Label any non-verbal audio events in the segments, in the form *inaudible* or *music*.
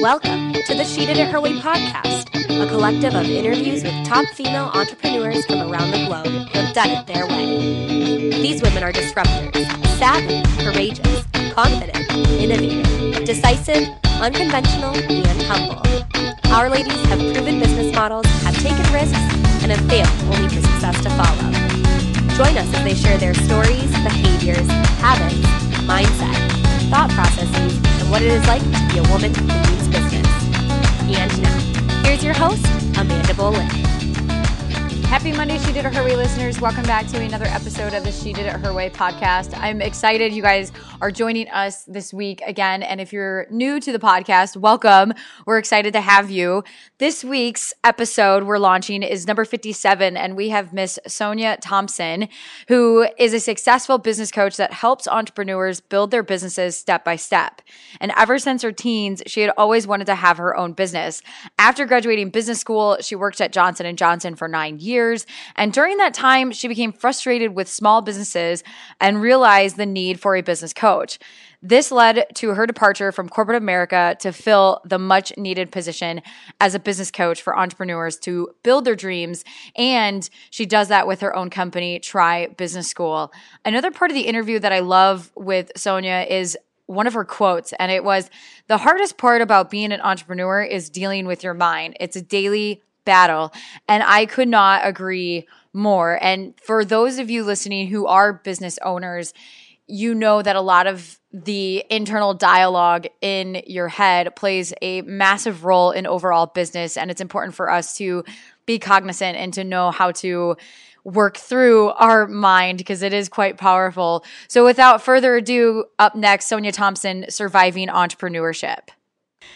Welcome to the She Did It Her Way podcast, a collective of interviews with top female entrepreneurs from around the globe who have done it their way. These women are disruptors, savvy, courageous, confident, innovative, decisive, unconventional, and humble. Our ladies have proven business models, have taken risks, and have failed only for success to follow. Join us as they share their stories, behaviors, habits, mindset, thought processes, and what it is like to be a woman who means business. And now, here's your host, Amanda Boleyn. Happy Monday, She Did It Her Way listeners. Welcome back to another episode of the She Did It Her Way podcast. I'm excited you guys are joining us this week again. And if you're new to the podcast, welcome. We're excited to have you. This week's episode we're launching is number 57, and we have Miss Sonia Thompson, who is a successful business coach that helps entrepreneurs build their businesses step by step. And ever since her teens, she had always wanted to have her own business. After graduating business school, she worked at Johnson & Johnson for nine years years. And during that time, she became frustrated with small businesses and realized the need for a business coach. This led to her departure from corporate America to fill the much needed position as a business coach for entrepreneurs to build their dreams. And she does that with her own company, Try Business School. Another part of the interview that I love with Sonia is one of her quotes, and it was The hardest part about being an entrepreneur is dealing with your mind. It's a daily battle. And I could not agree more. And for those of you listening who are business owners, you know that a lot of the internal dialogue in your head plays a massive role in overall business. And it's important for us to be cognizant and to know how to work through our mind because it is quite powerful. So, without further ado, up next, Sonia Thompson, Surviving Entrepreneurship.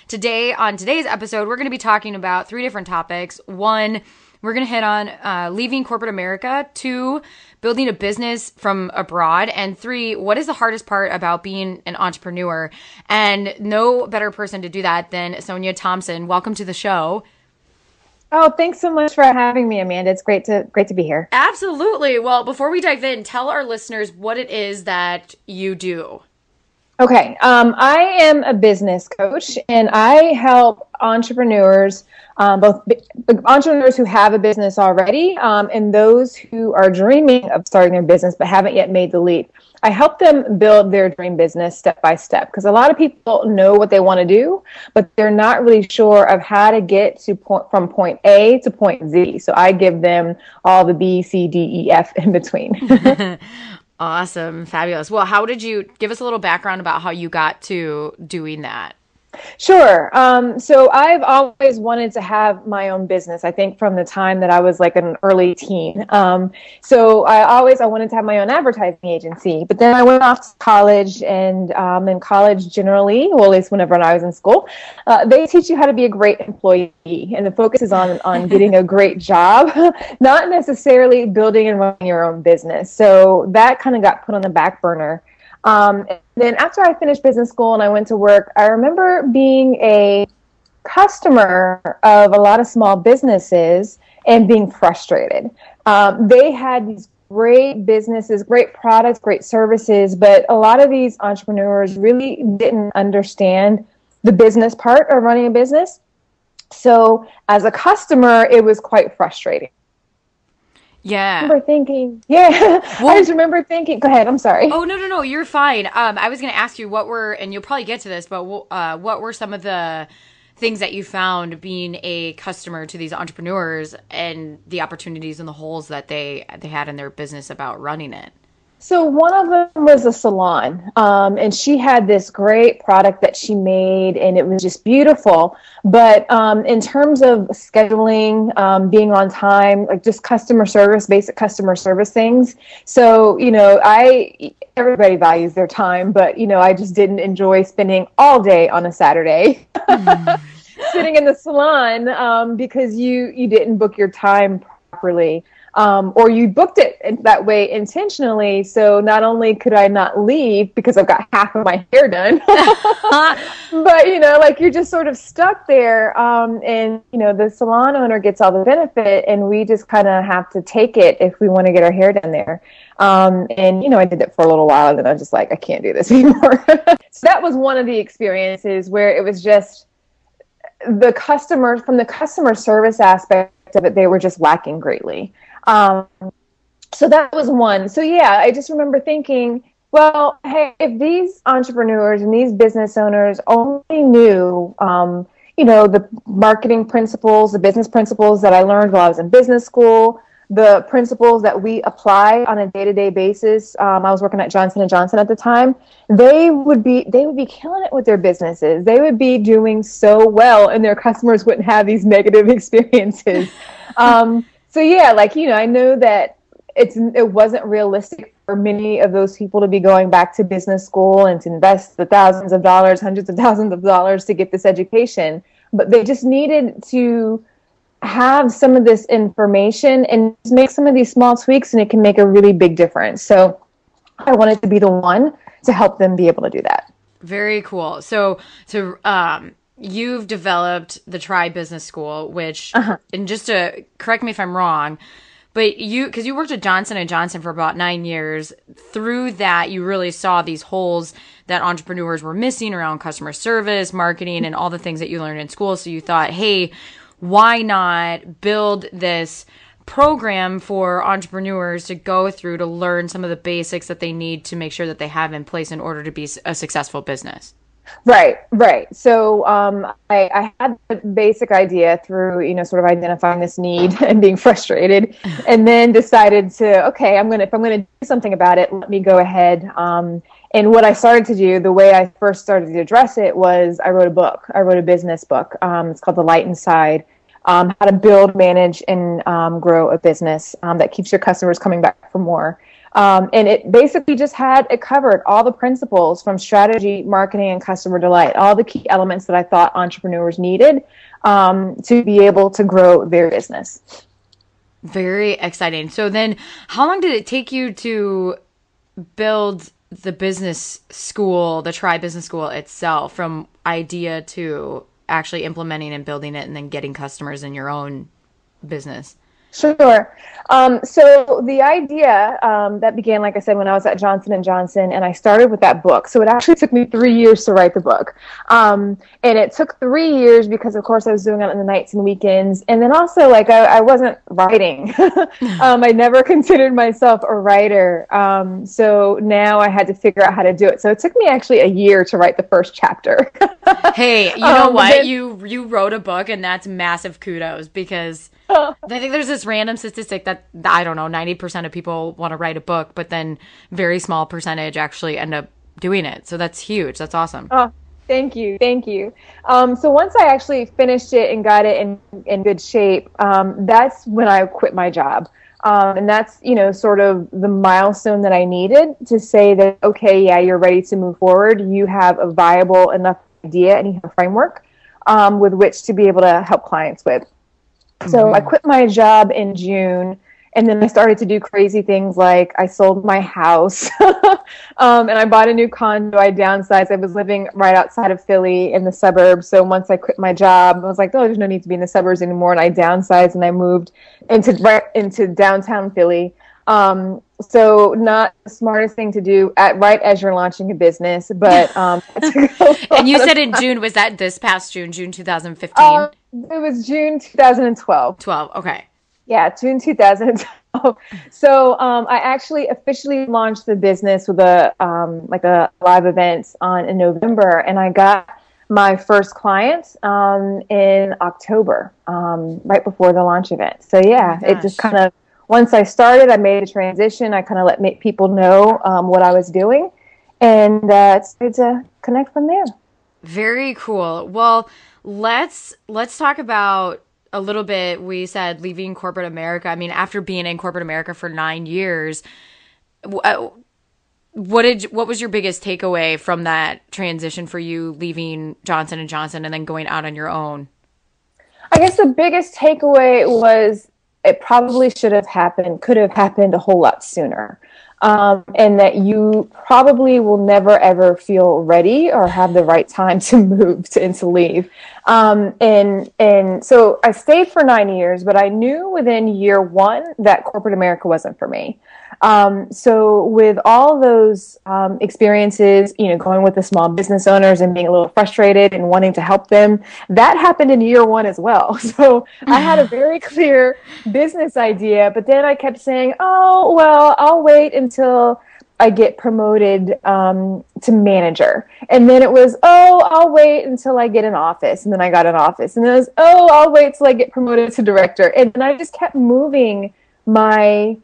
Today, on today's episode, we're going to be talking about three different topics. One, we're going to hit on uh, leaving corporate America. Two, building a business from abroad. And three, what is the hardest part about being an entrepreneur? And no better person to do that than Sonia Thompson. Welcome to the show. Oh, thanks so much for having me, Amanda. It's great to great to be here. Absolutely. Well, before we dive in, tell our listeners what it is that you do. Okay, um, I am a business coach, and I help entrepreneurs, um, both b- entrepreneurs who have a business already, um, and those who are dreaming of starting their business but haven't yet made the leap. I help them build their dream business step by step because a lot of people know what they want to do, but they're not really sure of how to get to point from point A to point Z. So I give them all the B, C, D, E, F in between. *laughs* *laughs* Awesome. Fabulous. Well, how did you give us a little background about how you got to doing that? Sure. Um, so I've always wanted to have my own business. I think from the time that I was like an early teen. Um, so I always I wanted to have my own advertising agency. But then I went off to college, and um, in college generally, well at least whenever I was in school, uh, they teach you how to be a great employee, and the focus is on on *laughs* getting a great job, *laughs* not necessarily building and running your own business. So that kind of got put on the back burner. Um, then after I finished business school and I went to work, I remember being a customer of a lot of small businesses and being frustrated. Um, they had these great businesses, great products, great services, but a lot of these entrepreneurs really didn't understand the business part of running a business. So as a customer, it was quite frustrating. Yeah. I remember thinking, yeah. *laughs* Well, I just remember thinking. Go ahead. I'm sorry. Oh no, no, no. You're fine. Um, I was going to ask you what were, and you'll probably get to this, but uh, what were some of the things that you found being a customer to these entrepreneurs and the opportunities and the holes that they they had in their business about running it? So one of them was a salon, um, and she had this great product that she made, and it was just beautiful. But um, in terms of scheduling, um, being on time, like just customer service, basic customer service things. So you know, I everybody values their time, but you know, I just didn't enjoy spending all day on a Saturday. Mm-hmm. *laughs* sitting in the salon um, because you you didn't book your time properly um, or you booked it that way intentionally. So not only could I not leave because I've got half of my hair done, *laughs* *laughs* but you know, like you're just sort of stuck there. Um, and you know, the salon owner gets all the benefit, and we just kind of have to take it if we want to get our hair done there. Um, and you know, I did it for a little while, and then I was just like, I can't do this *laughs* anymore. so that was one of the experiences where it was just the customer from the customer service aspect of it, they were just lacking greatly. Um, so that was one. So yeah, I just remember thinking, well, hey, if these entrepreneurs and these business owners only knew, um, you know, the marketing principles, the business principles that I learned while I was in business school, the principles that we apply on a day-to-day basis. Um, I was working at Johnson Johnson at the time. They would be they would be killing it with their businesses. They would be doing so well, and their customers wouldn't have these *laughs* negative experiences. um, so yeah, like you know, I know that it's it wasn't realistic for many of those people to be going back to business school and to invest the thousands of dollars, hundreds of thousands of dollars to get this education. But they just needed to have some of this information and make some of these small tweaks, and it can make a really big difference. So I wanted to be the one to help them be able to do that. Very cool. So, so um, you've developed the Try Business School, which, uh-huh. and just to correct me if I'm wrong, but you because you worked at johnson and johnson for about nine years through that you really saw these holes that entrepreneurs were missing around customer service marketing and all the things that you learned in school so you thought hey why not build this program for entrepreneurs to go through to learn some of the basics that they need to make sure that they have in place in order to be a successful business? Right, right. So um, I, I, had the basic idea through, you know, sort of identifying this need *laughs* and being frustrated, *laughs* and then decided to, okay, I'm gonna if I'm gonna do something about it, let me go ahead. Um, and what I started to do, the way I first started to address it was I wrote a book. I wrote a business book. Um, it's called The Delight Inside um, how to build, manage, and um, grow a business um, that keeps your customers coming back for more. Um, and it basically just had it covered all the principles from strategy, marketing, and customer delight, all the key elements that I thought entrepreneurs needed um, to be able to grow their business. Very exciting. So then, how long did it take you to build the business school, the Try Business School itself, from idea to actually implementing and building it and then getting customers in your own business? Sure. Um, so the idea um, that began, like I said, when I was at Johnson and Johnson, and I started with that book. So it actually took me three years to write the book, um, and it took three years because, of course, I was doing it on the nights and weekends, and then also like I, I wasn't writing. *laughs* Um, I never *laughs* considered myself a writer. Um, so now I had to figure out how to do it. So it took me actually a year to write the first chapter. *laughs* hey, you know um, what? Then- you you wrote a book, and that's massive kudos because *laughs* I think there's this random statistic that I don't know, 90% of people want to write a book, but then very small percentage actually end up doing it. So that's huge. That's awesome. Oh, thank you. Thank you. Um, so once I actually finished it and got it in, in good shape, um, that's when I quit my job. Um, and that's, you know, sort of the milestone that I needed to say that, okay, yeah, you're ready to move forward. You have a viable enough idea and you have a framework um, with which to be able to help clients with. So mm-hmm. I quit my job in June and then I started to do crazy things like I sold my house *laughs* um, and I bought a new condo. I downsized. I was living right outside of Philly in the suburbs. So once I quit my job, I was like, oh, there's no need to be in the suburbs anymore. And I downsized and I moved into right into downtown Philly. Um, so not the smartest thing to do at right as you're launching a business, but *laughs* um, *laughs* and you said in *laughs* June was that this past June, June 2015? Um, it was June 2012. 12. Okay. Yeah, June 2012. so um, I actually officially launched the business with a um, like a live event on in November, and I got my first client um, in October, um, right before the launch event. So yeah, oh it just kind of once I started, I made a transition. I kind of let people know um, what I was doing, and uh, started to connect from there. Very cool. Well, let's let's talk about a little bit. We said leaving corporate America. I mean, after being in corporate America for nine years, uh, what did what was your biggest takeaway from that transition for you leaving Johnson and Johnson and then going out on your own? I guess the biggest takeaway was it probably should have happened, could have happened a whole lot sooner. Um, and that you probably will never ever feel ready or have the right time to *laughs* move to, and to leave. Um, and and so I stayed for nine years, but I knew within year one that corporate America wasn't for me. Um, so with all those um, experiences, you know, going with the small business owners and being a little frustrated and wanting to help them, that happened in year one as well. *laughs* So I had a very *laughs* clear business idea, but then I kept saying, "Oh, well, I'll wait until." I get promoted um, to manager. And then it was, oh, I'll wait until I get an office. And then I got an office. And then it was, oh, I'll wait till I get promoted to director. And then I just kept moving my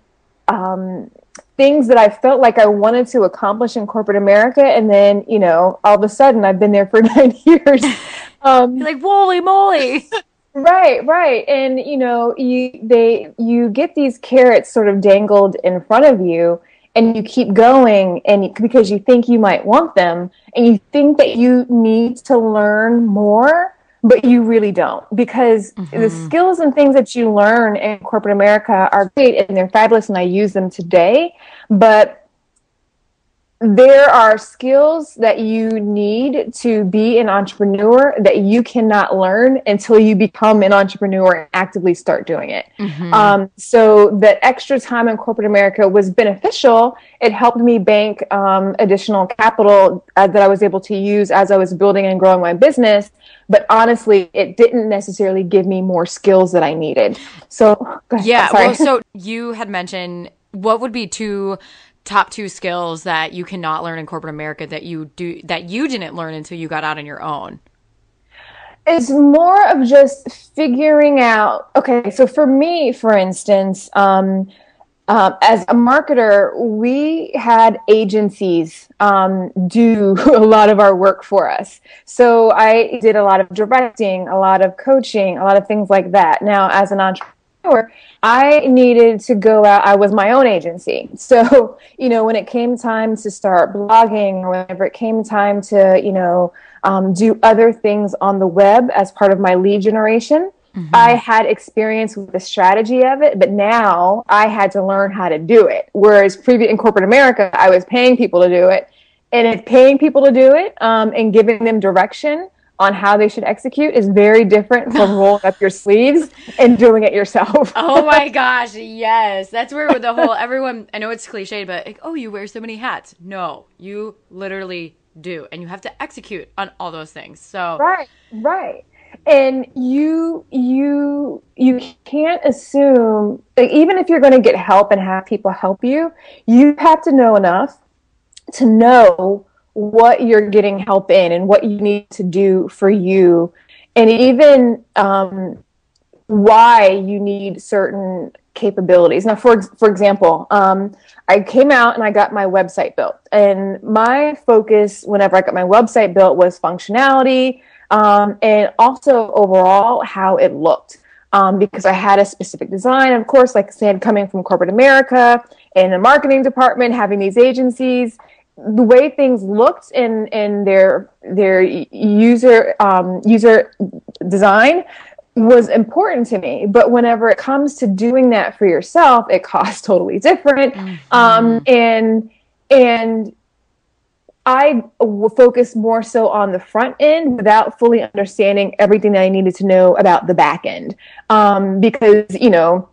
um, things that I felt like I wanted to accomplish in corporate America. And then, you know, all of a sudden I've been there for *laughs* nine years. *laughs* Um, like, holy moly. *laughs* Right, right. And you know, you they you get these carrots sort of dangled in front of you and you keep going and because you think you might want them and you think that you need to learn more but you really don't because mm-hmm. the skills and things that you learn in corporate america are great and they're fabulous and i use them today but there are skills that you need to be an entrepreneur that you cannot learn until you become an entrepreneur and actively start doing it. Mm-hmm. Um, so that extra time in corporate America was beneficial. It helped me bank um, additional capital uh, that I was able to use as I was building and growing my business. But honestly, it didn't necessarily give me more skills that I needed. So yeah, well, so *laughs* you had mentioned what would be two top two skills that you cannot learn in corporate America that you do that you didn't learn until you got out on your own? It's more of just figuring out. Okay, so for me, for instance, um, um, as a marketer, we had agencies um, do *laughs* a lot of our work for us. So I did a lot of directing, a lot of coaching, a lot of things like that. Now, as an entrepreneur, I needed to go out. I was my own agency. *laughs* So, you know, when it came time to start blogging or whenever it came time to, you know, um, do other things on the web as part of my lead generation, mm-hmm. I had experience with the strategy of it, but now I had to learn how to do it. Whereas previous in corporate America, I was paying people to do it. And if paying people to do it um, and giving them direction, on how they should execute is very different from *laughs* rolling up your sleeves and doing it yourself. oh my *laughs* gosh, yes. That's where the whole everyone I know it's cliched, but like, oh, you wear so many hats. No, you literally do. And you have to execute on all those things. So Right, right. And you you you can't assume like even if you're going to get help and have people help you, you have to know enough to know what you're getting help in and what you need to do for you. And even um, why you need certain capabilities. Now for for example um, i came out and i got my website built. And my focus whenever i got my website built was functionality um, and also overall how it looked. Um, because I had a specific design. Of course, like I said, coming from corporate America in the marketing department, having these agencies, the way things looked in in their their user um, user design was important to me but whenever it comes to doing that for yourself it costs *laughs* totally different mm-hmm. um, and and I focus more so on the front end without fully understanding everything that I needed to know about the back end. Um, because, you know,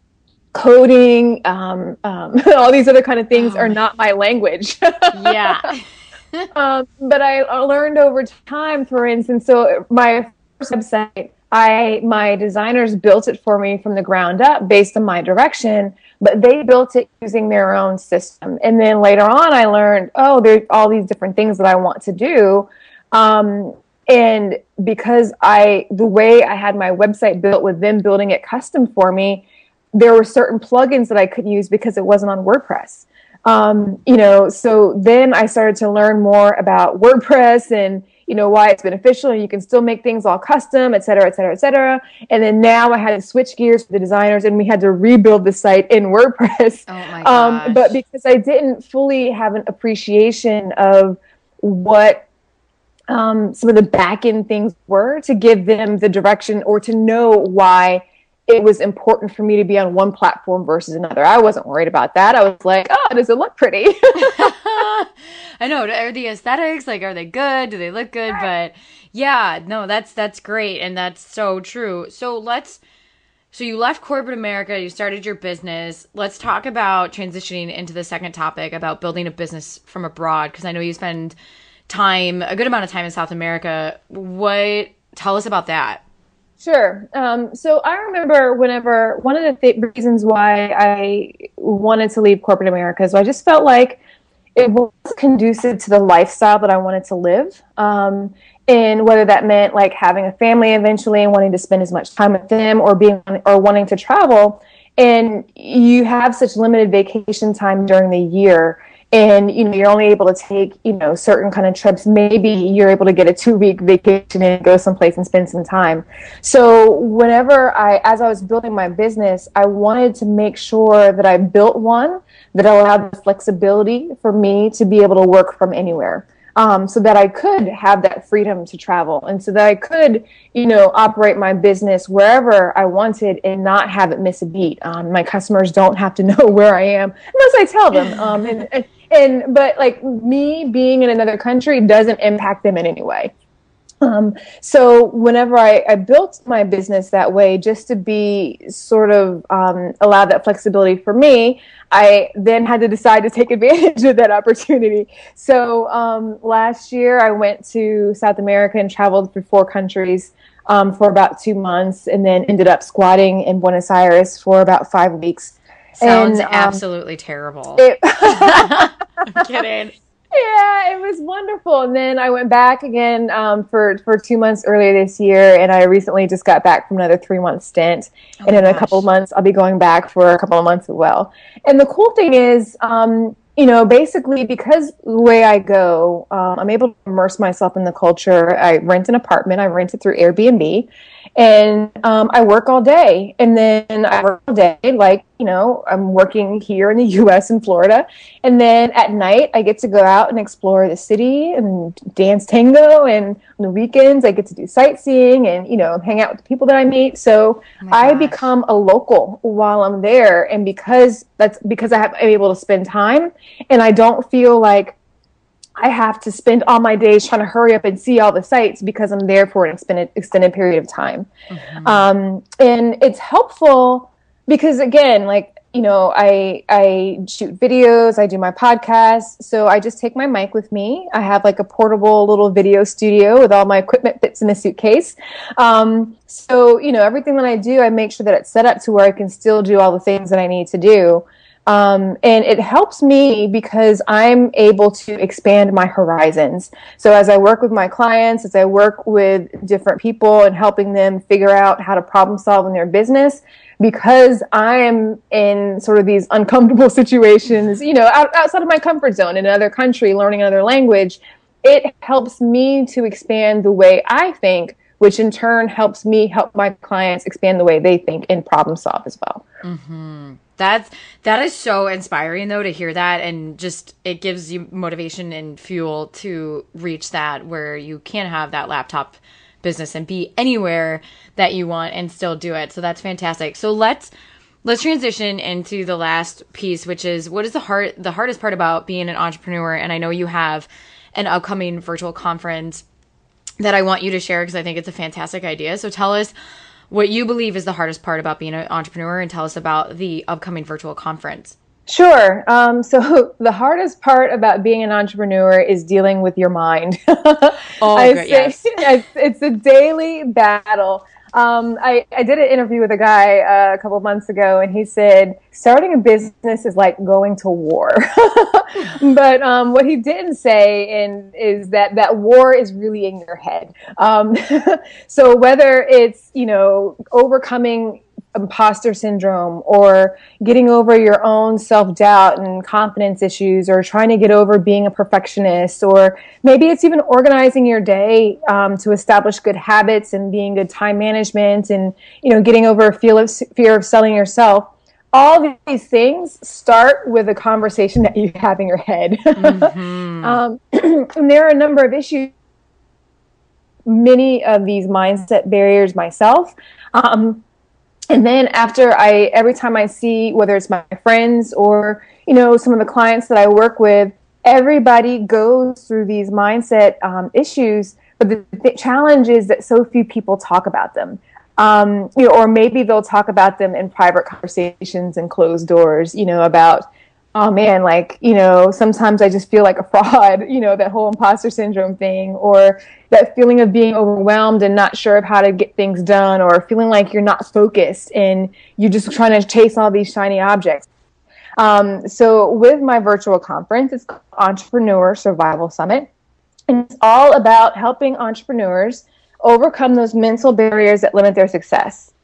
coding, um, um, *laughs* all these other kind of things oh. are not my language. *laughs* yeah. *laughs* um, but I learned over time, for instance, so my first website, I my designers built it for me from the ground up based on my direction, but they built it using their own system. And then later on, I learned, oh, there's all these different things that I want to do. Um, and because I, the way I had my website built with them building it custom for me, there were certain plugins that I couldn't use because it wasn't on WordPress. Um, you know, so then I started to learn more about WordPress and you know why it's beneficial and you can still make things all custom, et cetera, et cetera, et cetera. And then now I had to switch gears for the designers and we had to rebuild the site in *laughs* WordPress. Oh my gosh. Um, but because I didn't fully have an appreciation of what um, some of the back end things were to give them the direction or to know why it was important for me to be on one platform versus another. I wasn't worried about that. I was like, oh, does it look pretty? *laughs* *laughs* I know. Are the aesthetics like are they good? Do they look good? But yeah, no, that's that's great and that's so true. So let's So you left corporate America, you started your business. Let's talk about transitioning into the second topic about building a business from abroad because I know you spend time, a good amount of time in South America. What tell us about that? Sure. Um, so I remember whenever one of the th- reasons why I wanted to leave corporate America, so I just felt like it was conducive to the lifestyle that I wanted to live. Um, and whether that meant like having a family eventually and wanting to spend as much time with them or being or wanting to travel and you have such limited vacation time during the year and you know you're only able to take you know certain kind of trips maybe you're able to get a two week vacation and go someplace and spend some time so whenever i as i was building my business i wanted to make sure that i built one that allowed the flexibility for me to be able to work from anywhere um, so that I could have that freedom to travel and so that I could, you know, operate my business wherever I wanted and not have it miss a beat. Um, my customers don't have to *laughs* know where I am unless I tell them. Um, and, and, and, but like me being in another country doesn't impact them in any way. Um, so whenever I, I, built my business that way, just to be sort of um, allow that flexibility for me, I then had to decide to take *laughs* advantage of that opportunity. So um, last year, I went to South America and traveled through four countries um, for about two months, and then ended up squatting in Buenos Aires for about five weeks. Sounds and, um, absolutely terrible. It- *laughs* *laughs* I'm kidding yeah, it was wonderful. And then I went back again um, for for two months earlier this year, and I recently just got back from another three month stint. Oh and in gosh. a couple of months, I'll be going back for a couple of months as well. And the cool thing is, um, you know, basically because the way I go, um, I'm able to immerse myself in the culture. I rent an apartment. I rent it through Airbnb, and um, I work all day. And then I work all day, like, you know, I'm working here in the *laughs* US in Florida. And then at night, I get to go out and explore the city and dance tango. And on the weekends, I get to do sightseeing and, you know, hang out with the people that I meet. So oh I become a local while I'm there. And because that's because I have, I'm able to spend time and I don't feel like, I have to spend all my days trying to hurry up and see all the sites because I'm there for an extended extended period of time. Mm-hmm. Um, and it's helpful because again, like you know, I I shoot videos, I do my podcast, so I just take my mic with me. I have like a portable little video studio with all my equipment fits in a suitcase. Um, so you know, everything that I do, I make sure that it's set up to where I can still do all the things that I need to do. Um, and it helps me because I'm able to expand my horizons. So as I work with my clients, as I work with different people and helping them figure out how to problem solve in their business, because I am in sort of these uncomfortable *laughs* situations, you know, out, outside of my comfort zone in another country, learning another language, it helps me to expand the way I think, which in turn helps me help my clients expand the way they think and problem solve as well. Mm-hmm. That's that is so inspiring though to hear that and just it gives you motivation and fuel to reach that where you can have that laptop business and be anywhere that you want and still do it. So that's fantastic. So let's let's transition into the last piece which is what is the hard the hardest part about being an entrepreneur and I know you have an upcoming virtual conference that I want you to share because I think it's a fantastic idea. So tell us what you believe is the hardest part about being an entrepreneur and tell us about the upcoming virtual conference. Sure. Um, so *laughs* the hardest part about being an entrepreneur is dealing with your mind. *laughs* oh, I great, say, yes. *laughs* it's a daily battle. Um, I, I did an interview with a guy uh, a couple months ago, and he said starting a business is like going to war. *laughs* but um, what he didn't say is that that war is really in your head. Um, *laughs* so whether it's you know overcoming imposter syndrome or getting over your own self doubt and confidence issues or trying to get over being a perfectionist or maybe it's even organizing your day um, to establish good habits and being good time management and you know getting over a fear of, fear of selling yourself. All these things start with a conversation that you have in your head. Mm-hmm. *laughs* um, *clears throat* and there are a number of issues many of these mindset barriers myself. Um, and then after I, every time I see whether it's my friends or you know some of the clients that I work with, everybody goes through these mindset um, issues. But the, the challenge is that so few people talk about them. Um, you know, or maybe they'll talk about them in private conversations and closed doors, you know, about oh man, like, you know, sometimes I just feel like a fraud, *laughs* you know, that whole imposter syndrome thing, or that feeling of being overwhelmed and not sure of how to get things done, or feeling like you're not focused and you're just trying to chase all these shiny objects. Um, so with my virtual conference, it's Entrepreneur Survival Summit. And it's all about helping entrepreneurs overcome those mental barriers that limit their success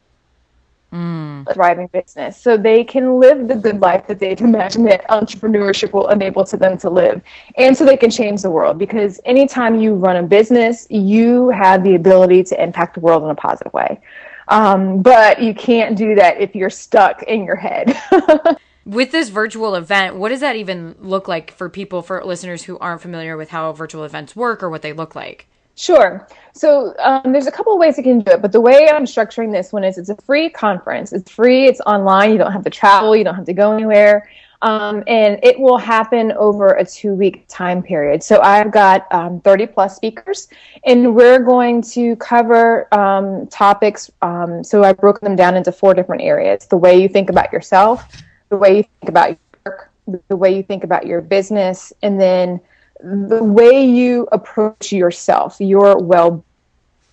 mm. thriving business. So they can live the good life that they've imagined that entrepreneurship will enable to them to live. And so they can change the world because anytime you run a business you have the ability to impact the world in a positive way. Um, but you can't do that if you're stuck in your head. *laughs* With this virtual event what does that even look like for people for listeners who aren't familiar with how virtual events work or what they look like Sure. So um, there's a couple ways you can do it, but the way I'm structuring this one is it's a free conference. It's free. It's online. You don't have to travel. You don't have to go anywhere. Um, and it will happen over a two week time period. So I've got um, 30 plus speakers, and we're going to cover um, topics. Um, so I broke them down into four different areas the way you think about yourself, the way you think about your work, the way you think about your business, and then the way you approach yourself, your well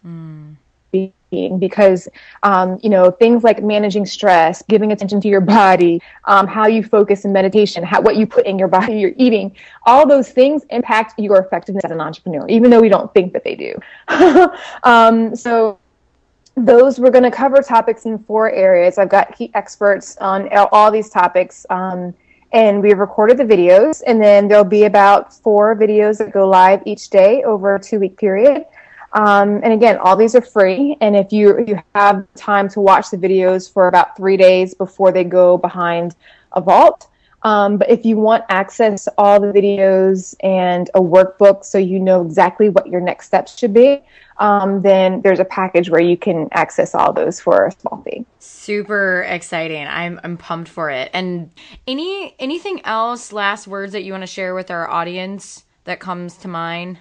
being, mm. because um, you know things like managing stress, giving attention to your body, um, how you focus in meditation, how, what you put in your body, *laughs* you're eating, all those things impact your effectiveness as an entrepreneur, even though we don't think that they do. *laughs* um, so those we're going to cover topics in four areas. I've got key experts on all these topics. Um, and we've recorded the videos and then there'll be about four videos that go live each day over a two week period. Um, and again all these are free and if you you have time to watch the videos for about three days before they go behind a vault um, but if you want access to all the videos and a workbook so you know exactly what your next steps should be um, then there's a package where you can access all those for a small fee. Super exciting! I'm I'm pumped for it. And any anything else? Last words that you want to share with our audience that comes to mind?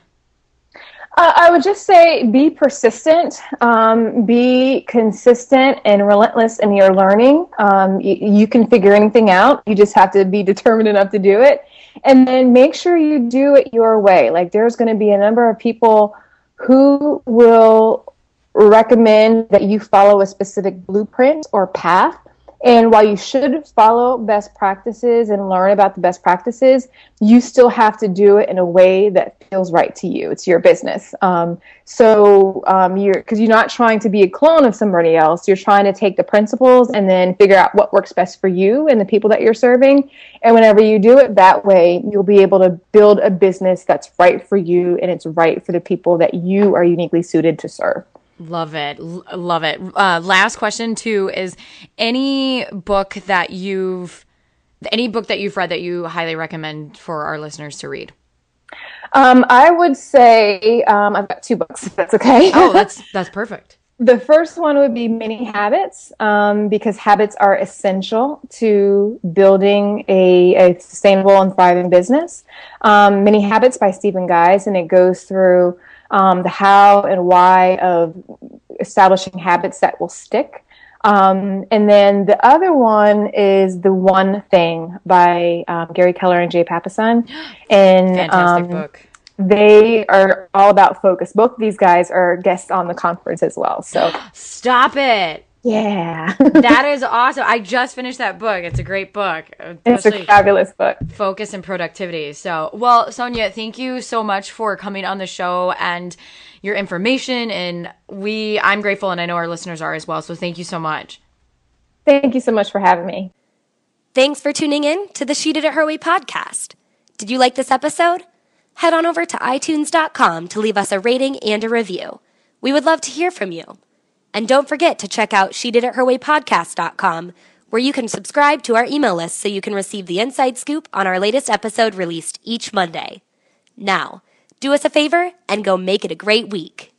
I would just say be persistent, um, be consistent and relentless in your learning. Um, you can figure anything out. You just have to be determined enough to do it. And then make sure you do it your way. Like there's going to be a number of people who will recommend that you follow a specific blueprint or path. And while you should follow best practices and learn about the best practices, you still have to do it in a way that feels right to you. It's your business. Um, so um, you're because you're not trying to be a clone of somebody else. You're trying to take the principles and then figure out what works best for you and the people that you're serving. And whenever you do it that way, you'll be able to build a business that's right for you and it's right for the people that you are uniquely suited to serve. Love it. L- love it. Uh, last question, too, is any book that you've, any book that you've read that you highly recommend for our listeners to read? Um, I would say um, I've got two books, if that's okay. oh, *laughs* that's, that's perfect. The first one would be Mini Habits, um, because habits are essential to building a, a sustainable and thriving business. Um, Mini Habits by Stephen Guise, and it goes through um, the how and why of establishing habits that will stick. Um, and then the other one is the one thing by um, Gary Keller and Jay Papasan. *gasps* And fantastic um, book. They are all about focus. Both of these guys are guests on the conference as well. So *gasps* stop it. Yeah. that *laughs* is awesome. I just finished that book. It's a great book. It's a fabulous book. Focus and productivity. So, well, Sonia, thank you so much for coming on the show and your information. And we, I'm grateful, and I know our listeners are as well. So, thank you so much. Thank you so much for having me. Thanks for tuning in to the She Did It Her Way podcast. Did you like this episode? Head on over to itunes.com to leave us a rating and a review. We would love to hear from you. And don't forget to check out she did it her way podcast.com where you can subscribe to our email list so you can receive the inside scoop on our latest episode released each Monday. Now, do us a favor and go make it a great week.